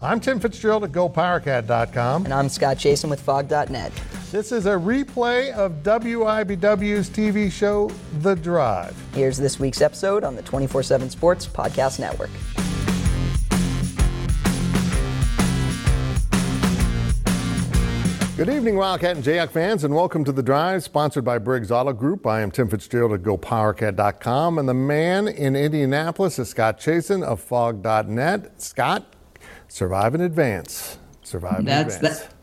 I'm Tim Fitzgerald at GoPowerCat.com. And I'm Scott Chasen with Phog.net. This is a replay of WIBW's TV show, The Drive. Here's this week's episode on the 24 7 Sports Podcast Network. Good evening, Wildcat and Jayhawk fans, and welcome to The Drive, sponsored by Briggs Auto Group. I am Tim Fitzgerald at GoPowerCat.com, and the man in Indianapolis is Scott Chasen of Phog.net. Scott, survive in advance. Survive in That's advance. That,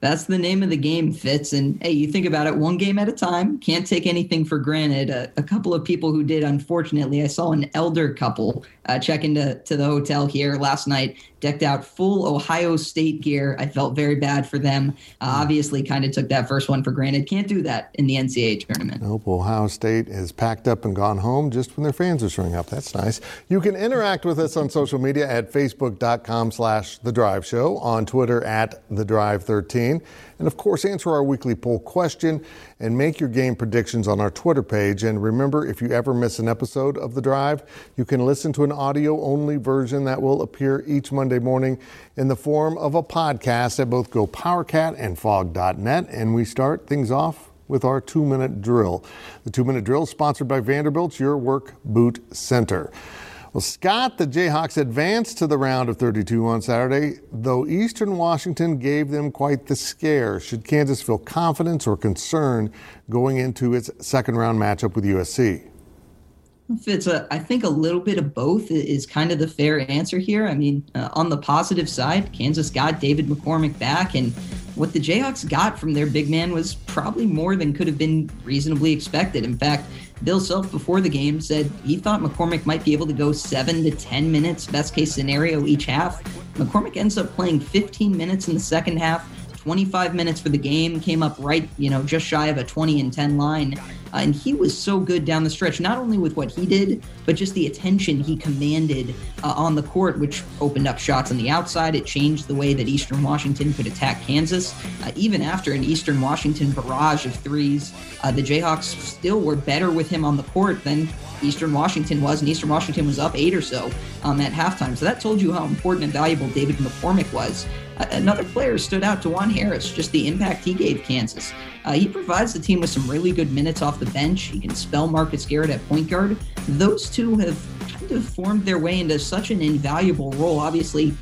that's the name of the game, Fitz. And hey, you think about it, one game at a time. Can't take anything for granted. A, a couple of people who did, unfortunately, I saw an elder couple uh, check into to the hotel here last night, decked out full Ohio State gear. I felt very bad for them. Uh, obviously, kind of took that first one for granted. Can't do that in the NCAA tournament. Nope, Ohio State is packed up and gone home just when their fans are showing up. That's nice. You can interact with us on social media at facebook.com slash The Drive Show, on Twitter at The Drive 13 and of course, answer our weekly poll question and make your game predictions on our Twitter page. And remember, if you ever miss an episode of The Drive, you can listen to an audio only version that will appear each Monday morning in the form of a podcast at both GoPowerCat and Phog.net. And we start things off with our two minute drill. The two minute drill is sponsored by Vanderbilt's Your Work Boot Center. Well, Scott, the Jayhawks advanced to the round of 32 on Saturday, though Eastern Washington gave them quite the scare. Should Kansas feel confidence or concern going into its second round matchup with USC? Fitz, uh, I think a little bit of both is kind of the fair answer here. I mean, uh, on the positive side, Kansas got David McCormack back, and what the Jayhawks got from their big man was probably more than could have been reasonably expected. In fact, Bill Self before the game said he thought McCormack might be able to go seven to 10 minutes, best case scenario, each half. McCormack ends up playing 15 minutes in the second half, 25 minutes for the game, came up right, you know, just shy of a 20 and 10 line. Uh, and he was so good down the stretch, not only with what he did, but just the attention he commanded uh, on the court, which opened up shots on the outside. It changed the way that Eastern Washington could attack Kansas. Uh, even after an Eastern Washington barrage of threes, uh, the Jayhawks still were better with him on the court than Eastern Washington was, and Eastern Washington was up eight or so um, at halftime. So that told you how important and valuable David McCormack was. Uh, another player stood out, Dajuan Harris, just the impact he gave Kansas. Uh, he provides the team with some really good minutes off the bench. He can spell Marcus Garrett at point guard. Those two have kind of formed their way into such an invaluable role. Obviously,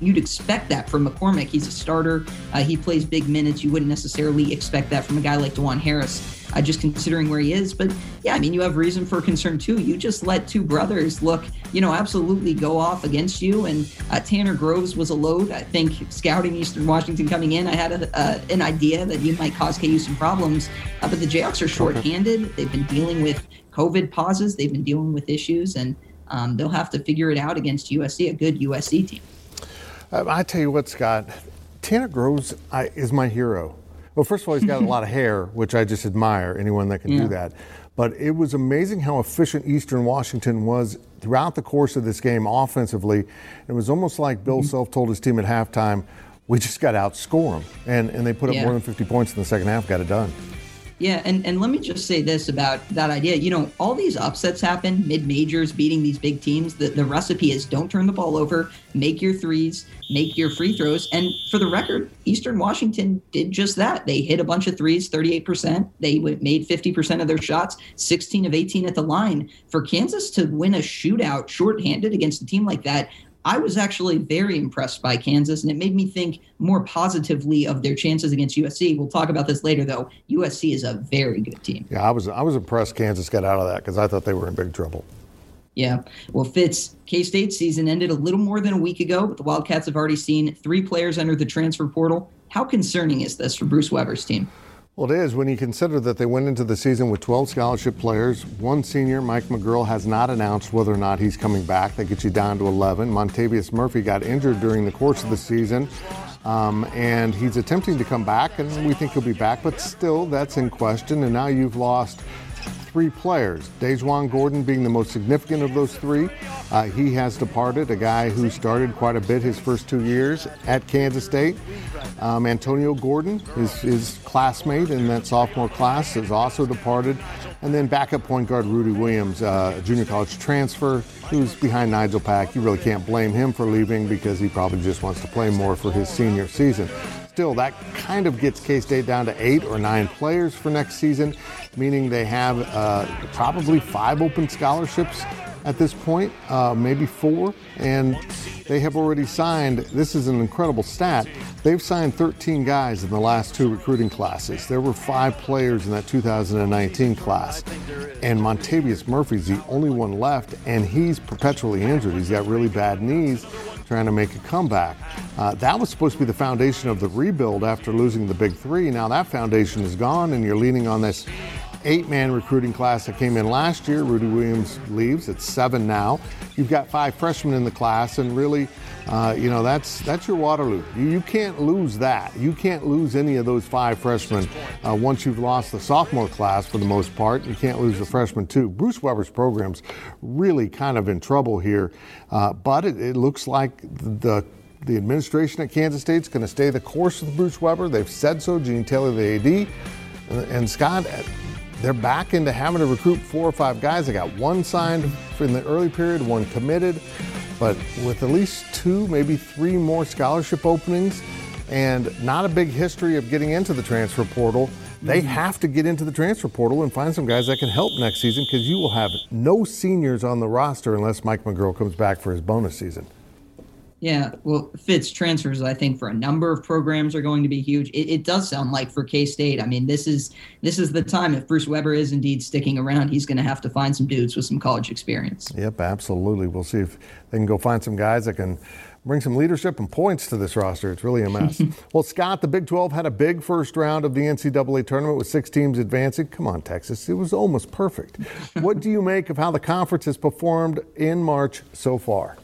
you'd expect that from McCormack. He's a starter. Uh, he plays big minutes. You wouldn't necessarily expect that from a guy like Dajuan Harris uh, just considering where he is. But yeah, I mean, you have reason for concern too. You just let two brothers look, you know, absolutely go off against you. And uh, Tanner Groves was a load. I think scouting Eastern Washington coming in, I had a, uh, an idea that he might cause KU some problems. Uh, but the Jayhawks are shorthanded. They've been dealing with COVID pauses. They've been dealing with issues, and um, they'll have to figure it out against USC, a good USC team. I tell you what, Scott, Tanner Groves I, is my hero. Well, first of all, he's got a lot of hair, which I just admire anyone that can yeah. do that. But it was amazing how efficient Eastern Washington was throughout the course of this game offensively. It was almost like Bill mm-hmm. Self told his team at halftime, we just got to outscore them. And, and they put up yeah. more than 50 points in the second half, got it done. Yeah, and, and let me just say this about that idea. You know, all these upsets happen, mid majors beating these big teams. The, the recipe is don't turn the ball over, make your threes, make your free throws. And for the record, Eastern Washington did just that. They hit a bunch of threes, 38%. They made 50% of their shots, 16 of 18 at the line. For Kansas to win a shootout shorthanded against a team like that I was actually very impressed by Kansas, and it made me think more positively of their chances against USC. We'll talk about this later, though. USC is a very good team. Yeah, I was I was impressed Kansas got out of that because I thought they were in big trouble. Yeah. Well, Fitz, K State season ended a little more than a week ago, but the Wildcats have already seen three players enter the transfer portal. How concerning is this for Bruce Weber's team? Well, it is when you consider that they went into the season with 12 scholarship players. One senior, Mike McGuirl, has not announced whether or not he's coming back. That gets you down to 11. Montavious Murphy got injured during the course of the season, um, and he's attempting to come back, and we think he'll be back, but still, that's in question. And now you've lost three players. Dajuan Gordon being the most significant of those three. Uh, he has departed, a guy who started quite a bit his first two years at Kansas State. Um, Antonio Gordon, his, his classmate in that sophomore class, has also departed. And then backup point guard Rudy Williams, uh, a junior college transfer, who's behind Nigel Pack. You really can't blame him for leaving because he probably just wants to play more for his senior season still, that kind of gets K State down to eight or nine players for next season, meaning they have uh, probably five open scholarships at this point, uh, maybe four, and they have already signed. This is an incredible stat. They've signed 13 guys in the last two recruiting classes. There were five players in that 2019 class, and Montavious Murphy's the only one left, and he's perpetually injured. He's got really bad knees trying to make a comeback. Uh, that was supposed to be the foundation of the rebuild after losing the big three. Now that foundation is gone, and you're leaning on this eight man recruiting class that came in last year. Rudy Williams leaves. It's seven now. You've got five freshmen in the class, and really, uh, you know, that's that's your Waterloo. You, you, can't lose that. You can't lose any of those five freshmen uh, once you've lost the sophomore class for the most part. You can't lose the freshmen, too. Bruce Weber's program's really kind of in trouble here, uh, but it, it looks like the the administration at Kansas State's going to stay the course with Bruce Weber. They've said so. Gene Taylor, the AD, and Scott they're back into having to recruit four or five guys. They got one signed in the early period, one committed, but with at least two, maybe three more scholarship openings and not a big history of getting into the transfer portal, they mm-hmm. have to get into the transfer portal and find some guys that can help next season because you will have no seniors on the roster unless Mike McGuirl comes back for his bonus season. Yeah, well, Fitz transfers, I think, for a number of programs are going to be huge. It, it does sound like for K State. I mean, this is this is the time. If Bruce Weber is indeed sticking around, he's going to have to find some dudes with some college experience. Yep, absolutely. We'll see if they can go find some guys that can bring some leadership and points to this roster. It's really a mess. well, Scott, the Big 12 had a big first round of the NCAA tournament with six teams advancing. Come on, Texas. It was almost perfect. what do you make of how the conference has performed in March so far?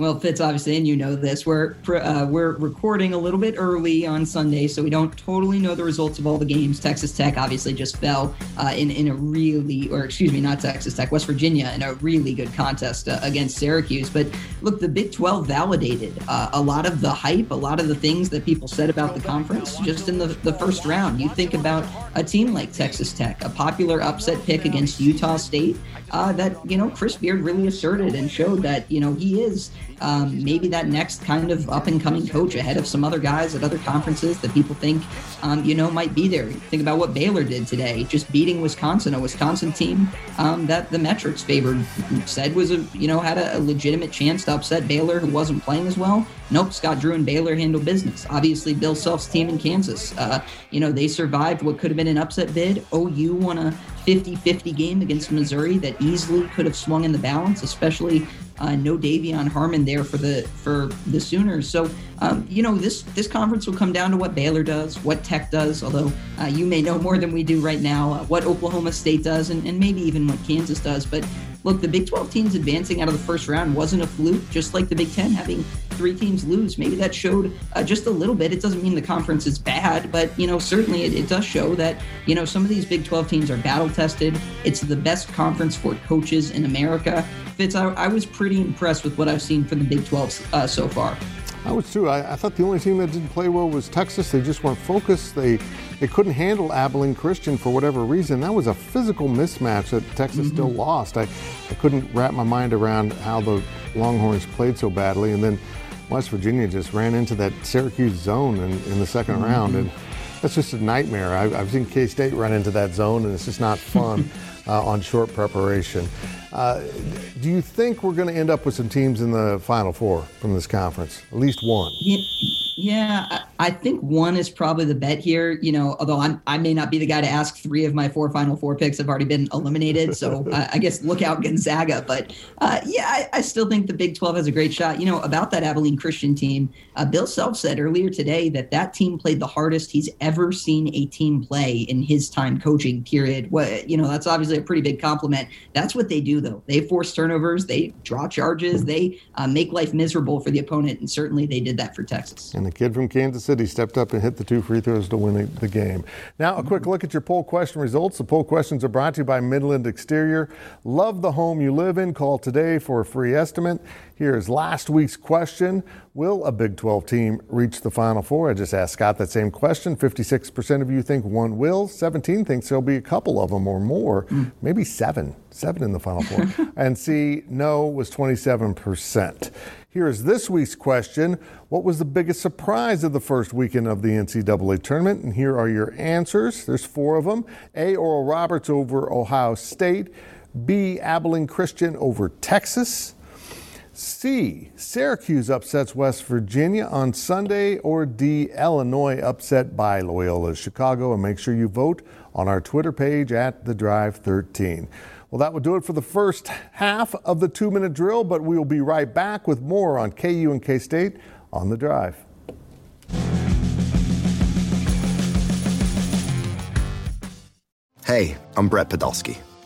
Well, Fitz, obviously, and you know this, we're uh, we're recording a little bit early on Sunday, so we don't totally know the results of all the games. Texas Tech obviously just fell uh, in in a really, or excuse me, not Texas Tech, West Virginia, in a really good contest uh, against Syracuse. But look, the Big 12 validated uh, a lot of the hype, a lot of the things that people said about the conference just in the the first round. You think about a team like Texas Tech, a popular upset pick against Utah State, uh, that you know Chris Beard really asserted and showed that you know he is um, maybe that next kind of up and coming coach ahead of some other guys at other conferences that people think, um, you know, might be there. Think about what Baylor did today, just beating Wisconsin, a Wisconsin team um, that the metrics favored, said was a, you know, had a, a legitimate chance to upset Baylor, who wasn't playing as well. Nope, Scott Drew and Baylor handle business. Obviously, Bill Self's team in Kansas, uh, you know, they survived what could have been an upset bid. OU won a 50 50 game against Missouri that easily could have swung in the balance, especially uh, no De'Vion Harmon there for the for the Sooners. So um, you know this this conference will come down to what Baylor does, what Tech does. Although uh, you may know more than we do right now, uh, what Oklahoma State does, and, and maybe even what Kansas does. But look, the Big 12 teams advancing out of the first round wasn't a fluke. Just like the Big 10 having three teams lose, maybe that showed uh, just a little bit. It doesn't mean the conference is bad, but you know certainly it, it does show that you know some of these Big 12 teams are battle tested. It's the best conference for coaches in America. Fitz, I, I was pretty impressed with what I've seen from the Big 12 uh, so far. I was too. I, I, thought the only team that didn't play well was Texas. They just weren't focused. They they couldn't handle Abilene Christian for whatever reason. That was a physical mismatch that Texas mm-hmm. still lost. I, I couldn't wrap my mind around how the Longhorns played so badly. And then West Virginia just ran into that Syracuse zone in, in the 2nd mm-hmm. round. And that's just a nightmare. I, have seen K State run into that zone, and it's just not fun. uh, on short preparation. Uh, do you think we're going to end up with some teams in the Final Four from this conference? At least one. Yeah, yeah, I think one is probably the bet here. You know, although I'm, I may not be the guy to ask. Three of my four Final Four picks have already been eliminated, so I, I guess look out Gonzaga. But uh, yeah, I, I, still think the Big 12 has a great shot. You know, about that Abilene Christian team, uh, Bill Self said earlier today that that team played the hardest he's ever seen a team play in his time coaching. Period. What you know, that's obviously a pretty big compliment. That's what they do, though. They force turnovers, they draw charges, they uh, make life miserable for the opponent, and certainly they did that for Texas. And the kid from Kansas City stepped up and hit the two free throws to win the game. Now, a quick look at your poll question results. The poll questions are brought to you by Midland Exterior. Love the home you live in. Call today for a free estimate. Here's last week's question Will a Big 12 team reach the Final Four? I just asked Scott that same question. 56% of you think one will. 17 thinks there'll be a couple of them or more, mm. maybe seven, seven in the Final Four. and C, no was 27%. Here is this week's question What was the biggest surprise of the first weekend of the NCAA tournament? And here are your answers. There's four of them A. Oral Roberts over Ohio State, B. Abilene Christian over Texas. C. Syracuse upsets West Virginia on Sunday, or D. Illinois upset by Loyola Chicago. And make sure you vote on our Twitter page at The Drive 13. Well, that will do it for the first half of the two minute drill, but we will be right back with more on KU and K State on the drive. Hey, I'm Brett Podolsky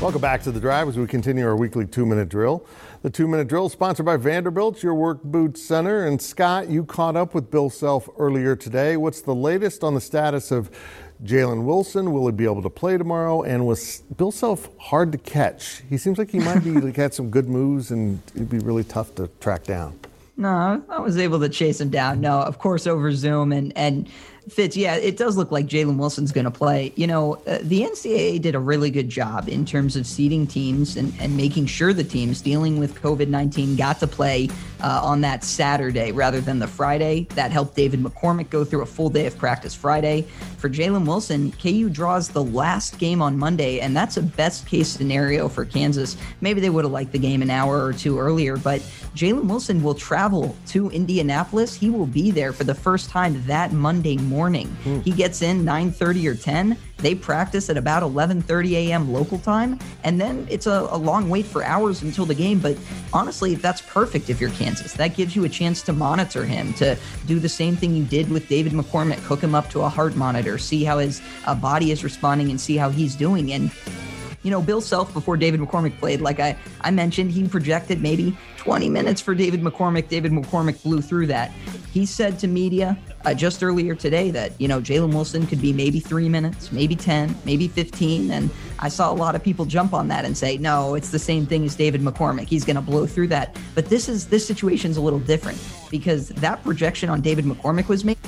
Welcome back to the drive as we continue our weekly two minute drill. The two minute drill is sponsored by Vanderbilt, your work boot center. And Scott, you caught up with Bill Self earlier today. What's the latest on the status of Jalen Wilson? Will he be able to play tomorrow? And was Bill Self hard to catch? He seems like he might be had some good moves and it'd be really tough to track down. No, I was able to chase him down. No, of course over Zoom and and Fitz, yeah, it does look like Jalen Wilson's going to play. You know, uh, the NCAA did a really good job in terms of seeding teams and, and making sure the teams dealing with COVID 19 got to play uh, on that Saturday rather than the Friday. That helped David McCormack go through a full day of practice Friday. For Jalen Wilson, KU draws the last game on Monday, and that's a best case scenario for Kansas. Maybe they would have liked the game an hour or two earlier, but Jalen Wilson will travel to Indianapolis. He will be there for the first time that Monday morning. Mm. He gets in 9:30 or 10. They practice at about 11:30 a.m. local time, and then it's a, a, long wait for hours until the game. But honestly, that's perfect if you're Kansas. That gives you a chance to monitor him, to do the same thing you did with David McCormack, hook him up to a heart monitor, see how his uh, body is responding, and see how he's doing. And you know, Bill Self before David McCormack played, like I, I mentioned, he projected maybe 20 minutes for David McCormack. David McCormack blew through that. He said to media uh, just earlier today that, you know, Jalen Wilson could be maybe three minutes, maybe 10, maybe 15. And I saw a lot of people jump on that and say, no, it's the same thing as David McCormack. He's going to blow through that. But this is, this situation's a little different because that projection on David McCormack was made.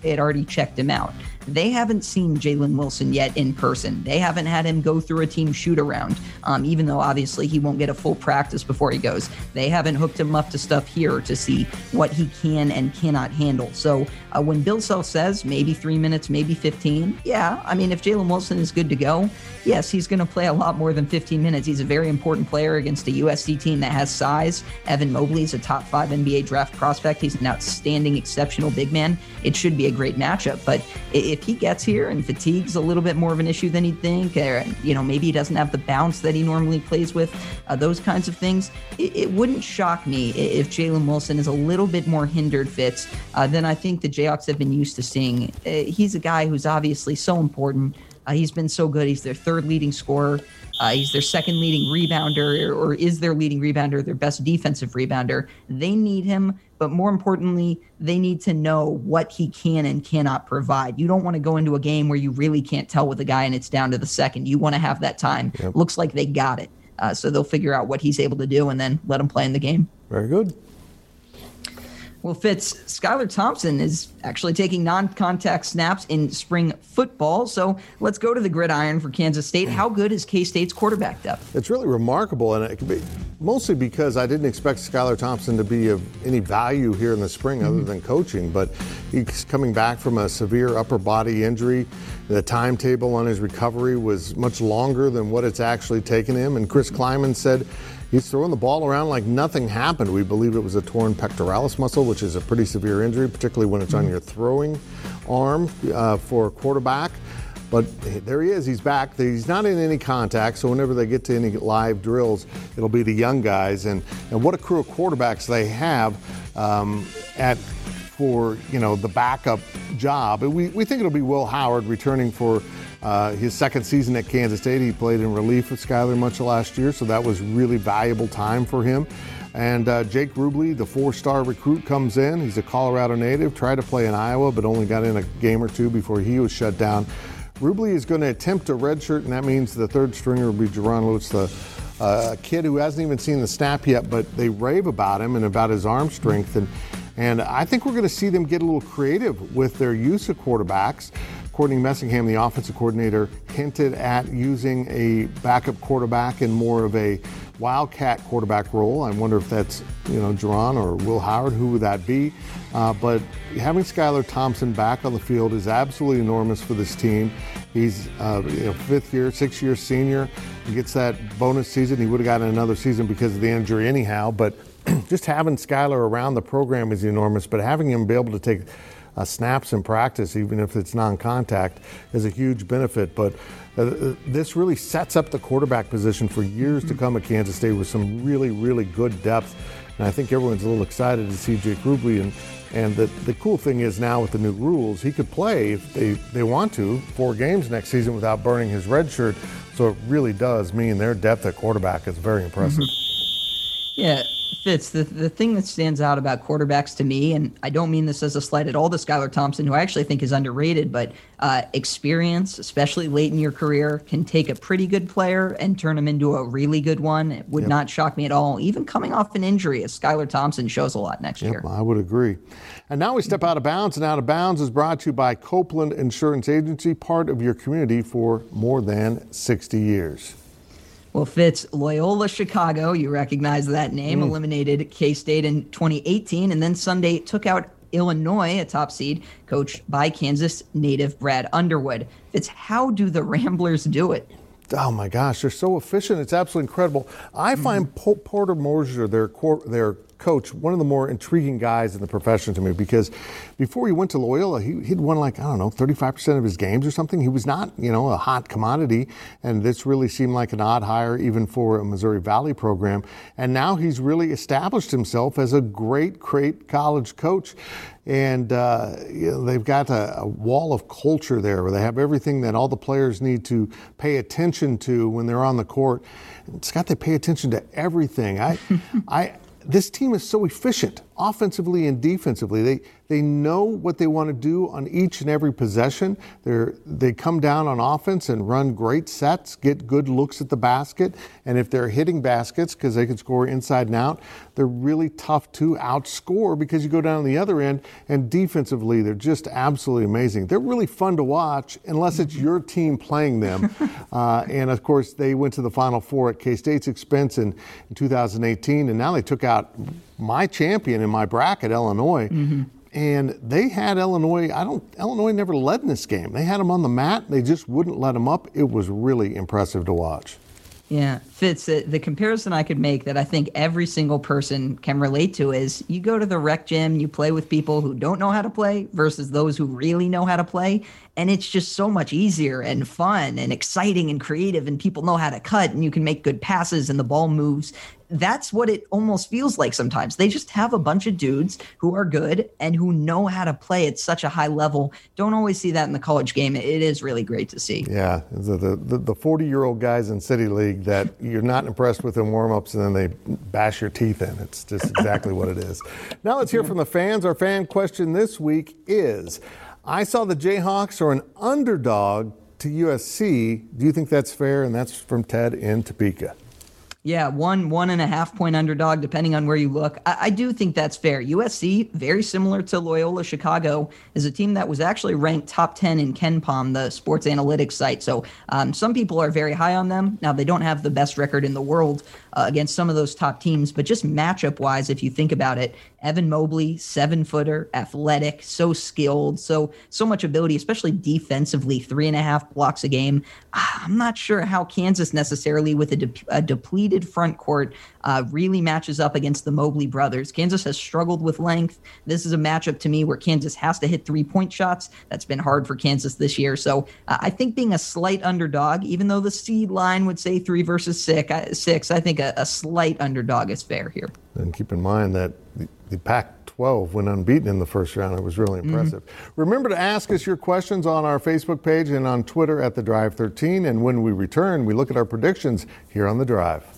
They had already checked him out. They haven't seen Jalen Wilson yet in person. They haven't had him go through a team shoot around, um, even though obviously he won't get a full practice before he goes. They haven't hooked him up to stuff here to see what he can and cannot handle. So uh, when Bill Self says maybe three minutes, maybe 15, yeah, I mean, if Jalen Wilson is good to go, yes, he's going to play a lot more than 15 minutes. He's a very important player against a USC team that has size. Evan Mobley is a top five NBA draft prospect. He's an outstanding, exceptional big man. It should be a great matchup. But if if he gets here and fatigue's a little bit more of an issue than he'd think, or you know maybe he doesn't have the bounce that he normally plays with, uh, those kinds of things, it, it, wouldn't shock me if Jalen Wilson is a little bit more hindered Fitz uh, than I think the Jayhawks have been used to seeing. Uh, he's a guy who's obviously so important. Uh, he's been so good. He's their third leading scorer. Uh, he's their second leading rebounder, or is their leading rebounder, their best defensive rebounder. They need him, but more importantly, they need to know what he can and cannot provide. You don't want to go into a game where you really can't tell with a guy and it's down to the second. You want to have that time. Yep. Looks like they got it. Uh, so they'll figure out what he's able to do and then let him play in the game. Very good. Well, Fitz, Skylar Thompson is actually taking non contact snaps in spring football. So let's go to the gridiron for Kansas State. How good is K State's quarterback depth? It's really remarkable, and it could be mostly because I didn't expect Skylar Thompson to be of any value here in the spring mm-hmm. other than coaching. But he's coming back from a severe upper body injury. The timetable on his recovery was much longer than what it's actually taken him. And Chris Klieman said, He's throwing the ball around like nothing happened. We believe it was a torn pectoralis muscle, which is a pretty severe injury, particularly when it's on your throwing arm uh, for a quarterback. But there he is. He's back. He's not in any contact, so whenever they get to any live drills, it'll be the young guys. And, and what a crew of quarterbacks they have um, at for you know the backup job. And We, we think it'll be Will Howard returning for uh, his second season at Kansas State, he played in relief with Skylar much of last year, so that was really valuable time for him. And uh, Jake Rubley, the four-star recruit, comes in. He's a Colorado native, tried to play in Iowa, but only got in a game or two before he was shut down. Rubley is going to attempt a redshirt, and that means the third stringer will be Jaron Lewis, the uh, kid who hasn't even seen the snap yet, but they rave about him and about his arm strength. And, and I think we're going to see them get a little creative with their use of quarterbacks. Courtney Messingham, the offensive coordinator, hinted at using a backup quarterback in more of a wildcat quarterback role. I wonder if that's you know Jaron or Will Howard. Who would that be? Uh, but having Skylar Thompson back on the field is absolutely enormous for this team. He's uh, you know, fifth year, six year senior. He gets that bonus season. He would have gotten another season because of the injury anyhow. But just having Skylar around the program is enormous. But having him be able to take uh, snaps in practice, even if it's non-contact, is a huge benefit. But uh, uh this really sets up the quarterback position for years to come at Kansas State with some really, really good depth. And I think everyone's a little excited to see Jake Rubley. And, and the, the cool thing is now with the new rules, he could play if they, they want to four games next season without burning his red shirt. So it really does mean their depth at quarterback is very impressive. Mm-hmm. Yeah, Fitz, the, the thing that stands out about quarterbacks to me, and I don't mean this as a slight at all to Skylar Thompson, who I actually think is underrated, but uh, experience, especially late in your career, can take a pretty good player and turn him into a really good one. It would yep. not shock me at all, even coming off an injury, as Skylar Thompson shows a lot next yep, year. I would agree. And now we step out of bounds, and out of bounds is brought to you by Copeland Insurance Agency, part of your community for more than 60 years. Well, Fitz, Loyola Chicago, you recognize that name, mm. eliminated K State in 2018, and then Sunday took out Illinois, a top seed, coached by Kansas native Brad Underwood. Fitz, how do the Ramblers do it? Oh my gosh, they're so efficient. It's absolutely incredible. I mm-hmm. find Porter Moser, their their coach, one of the more intriguing guys in the profession to me because before he went to Loyola, he, would won like, I don't know, 35% of his games or something. He was not, you know, a hot commodity. And this really seemed like an odd hire even for a Missouri Valley program. And now he's really established himself as a great, great college coach. And uh, you know, they've got a, a, wall of culture there where they have everything that all the players need to pay attention to when they're on the court. Scott, they pay attention to everything. I, I, this team is so efficient offensively and defensively. They they know what they want to do on each and every possession. They they come down on offense and run great sets, get good looks at the basket, and if they're hitting baskets because they can score inside and out, they're really tough to outscore because you go down on the other end and defensively they're just absolutely amazing. They're really fun to watch unless it's your team playing them. uh, and of course, they went to the Final Four at K State's expense in, in 2018, and now they took out my champion in my bracket, Illinois. Mm-hmm. And they had Illinois. I don't. Illinois never led in this game. They had them on the mat. They just wouldn't let them up. It was really impressive to watch. Yeah, Fitz, the, the comparison I could make that I think every single person can relate to is you go to the rec gym, you play with people who don't know how to play versus those who really know how to play. And it's just so much easier and fun and exciting and creative, and people know how to cut, and you can make good passes, and the ball moves that's what it almost feels like sometimes. They just have a bunch of dudes who are good and who know how to play at such a high level. Don't always see that in the college game. It is really great to see. Yeah, the the 40 year old guys in City League that you're not impressed with in warmups and then they bash your teeth in. It's just exactly what it is. Now let's hear from the fans. Our fan question this week is I saw the Jayhawks are an underdog to USC. Do you think that's fair? And that's from Ted in Topeka. Yeah, one one and a half point underdog, depending on where you look. I, I, do think that's fair. USC, very similar to Loyola Chicago, is a team that was actually ranked top ten in KenPom, the sports analytics site. So um, some people are very high on them. Now they don't have the best record in the world uh, against some of those top teams, but just matchup wise, if you think about it, Evan Mobley, seven footer, athletic, so skilled, so so much ability, especially defensively, three and a half blocks a game. Ah, I'm not sure how Kansas necessarily with a, de- a depleted front court uh, really matches up against the Mobley brothers. Kansas has struggled with length. This is a matchup to me where Kansas has to hit three point shots. That's been hard for Kansas this year. So uh, I think being a slight underdog, even though the seed line would say three versus six, I, six, I think a, a slight underdog is fair here. And keep in mind that the, the Pac 12 went unbeaten in the first round. It was really mm-hmm. impressive. Mm-hmm. Remember to ask us your questions on our Facebook page and on Twitter at The Drive 13. And when we return, we look at our predictions here on The Drive.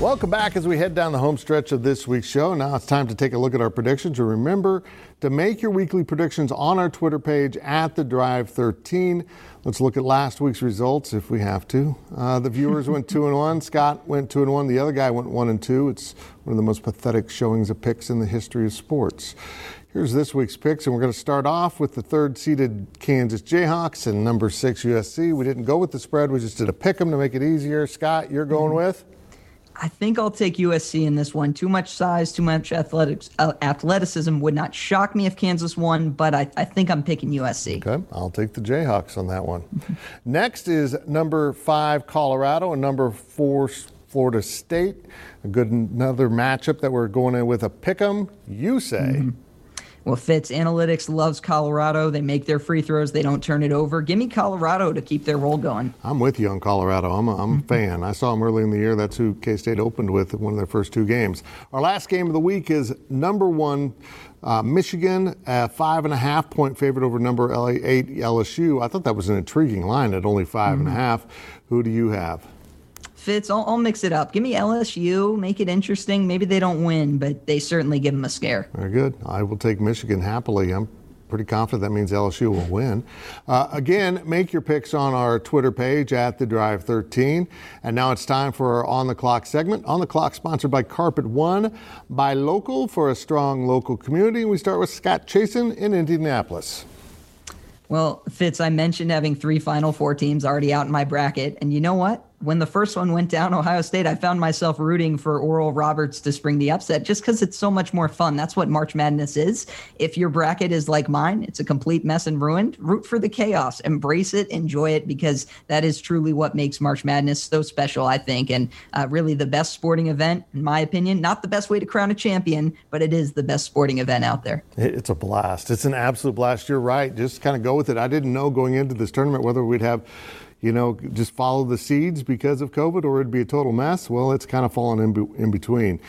Welcome back as we head down the home stretch of this week's show. Now it's time to take a look at our predictions. And remember to make your weekly predictions on our Twitter page at the Drive 13. Let's look at last week's results if we have to. Uh, the viewers went two and one. Scott went two and one. The other guy went one and two. It's one of the most pathetic showings of picks in the history of sports. Here's this week's picks, and we're going to start off with the third seeded Kansas Jayhawks and number six USC. We didn't go with the spread, we just did a pick 'em to make it easier. Scott, you're going mm-hmm. with? I think I'll take USC in this one. Too much size, too much athletics, uh, athleticism would not shock me if Kansas won, but I, I think I'm picking USC. Okay, I'll take the Jayhawks on that one. Next is number five Colorado and number four Florida State. A good another matchup that we're going in with a pick 'em. You say. Mm-hmm. Well, Fitz Analytics loves Colorado. They make their free throws. They don't turn it over. Give me Colorado to keep their roll going. I'm with you on Colorado. I'm a, I'm a fan. I saw them early in the year. That's who K State opened with in one of their first two games. Our last game of the week is number one. Uh, Michigan, a five and a half point favorite over number eight LSU. I thought that was an intriguing line at only 5 mm-hmm. and a mm-hmm. half. Who do you have? Fitz, I'll, I'll, mix it up. Give me LSU, make it interesting. Maybe they don't win, but they certainly give them a scare. Very good. I will take Michigan happily. I'm pretty confident that means LSU will win. Uh, again, make your picks on our Twitter page at the Drive 13. And now it's time for our On the Clock segment. On the Clock, sponsored by Carpet One, buy local for a strong local community. We start with Scott Chasen in Indianapolis. Well, Fitz, I mentioned having three Final Four teams already out in my bracket. And you know what? When the first one went down, Ohio State, I found myself rooting for Oral Roberts to spring the upset just because it's so much more fun. That's what March Madness is. If your bracket is like mine, it's a complete mess and ruined. Root for the chaos, embrace it, enjoy it, because that is truly what makes March Madness so special, I think, and uh, really the best sporting event, in my opinion. Not the best way to crown a champion, but it is the best sporting event out there. It's a blast. It's an absolute blast. You're right. Just kind of go with it. I didn't know going into this tournament whether we'd have you know, just follow the seeds because of COVID or it'd be a total mess. Well, it's kind of fallen in, be- in between.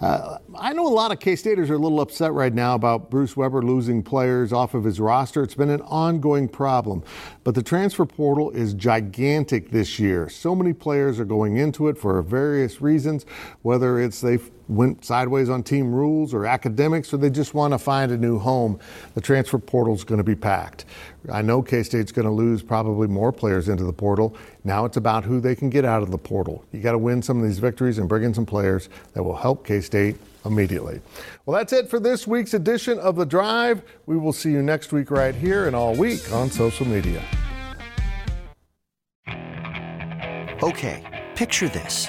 Uh, I know a lot of K-Staters are a little upset right now about Bruce Weber losing players off of his roster. It's been an ongoing problem, but the transfer portal is gigantic this year. So many players are going into it for various reasons, whether it's they've went sideways on team rules or academics, or they just want to find a new home. The transfer portal is going to be packed. I know K State's going to lose probably more players into the portal. Now it's about who they can get out of the portal. You got to win some of these victories and bring in some players that will help K State immediately. Well, that's it for this week's edition of The Drive. We will see you next week right here and all week on social media. Okay, picture this.